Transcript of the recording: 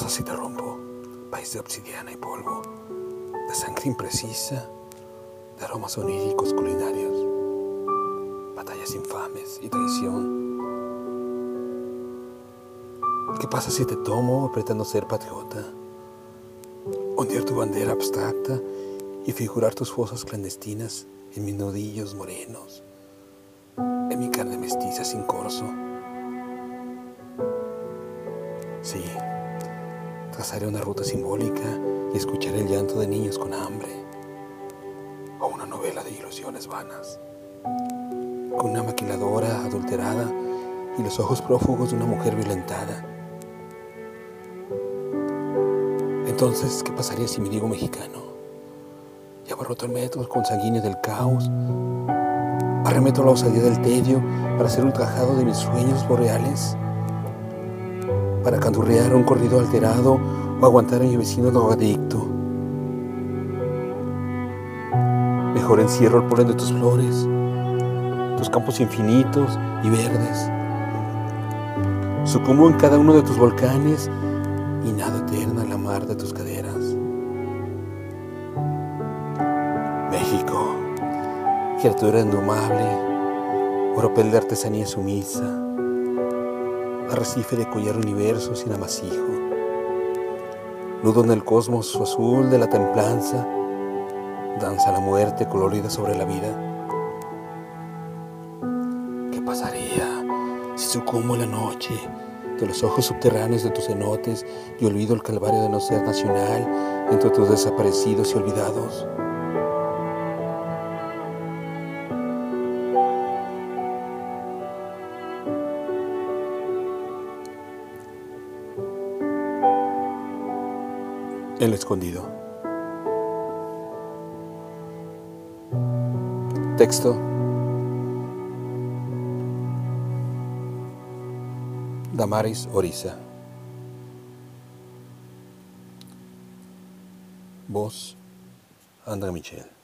pasa si te rompo? País de obsidiana y polvo, de sangre imprecisa, de aromas oníricos culinarios, batallas infames y traición. ¿Qué pasa si te tomo pretendo ser patriota? Ondear tu bandera abstracta y figurar tus fosas clandestinas en mis nudillos morenos, en mi carne mestiza sin corso. Sí, trazaré una ruta simbólica y escucharé el llanto de niños con hambre, o una novela de ilusiones vanas, con una maquiladora adulterada y los ojos prófugos de una mujer violentada. Entonces, ¿qué pasaría si me digo mexicano? Y abarroto el metro consanguíneo del caos, arremeto la osadía del tedio para ser ultrajado de mis sueños boreales para canturrear un corrido alterado o aguantar a mi vecino drogadicto. Mejor encierro el polen de tus flores, tus campos infinitos y verdes. Sucumbo en cada uno de tus volcanes y nada eterna la mar de tus caderas. México, criatura indomable, oropel de artesanía sumisa arrecife de collar universo sin amasijo. Nudo en el cosmos azul de la templanza, danza la muerte colorida sobre la vida. ¿Qué pasaría si sucumbo la noche de los ojos subterráneos de tus cenotes y olvido el calvario de no ser nacional entre tus desaparecidos y olvidados? El escondido. Texto. Damaris Orisa. Voz. Andra Michel.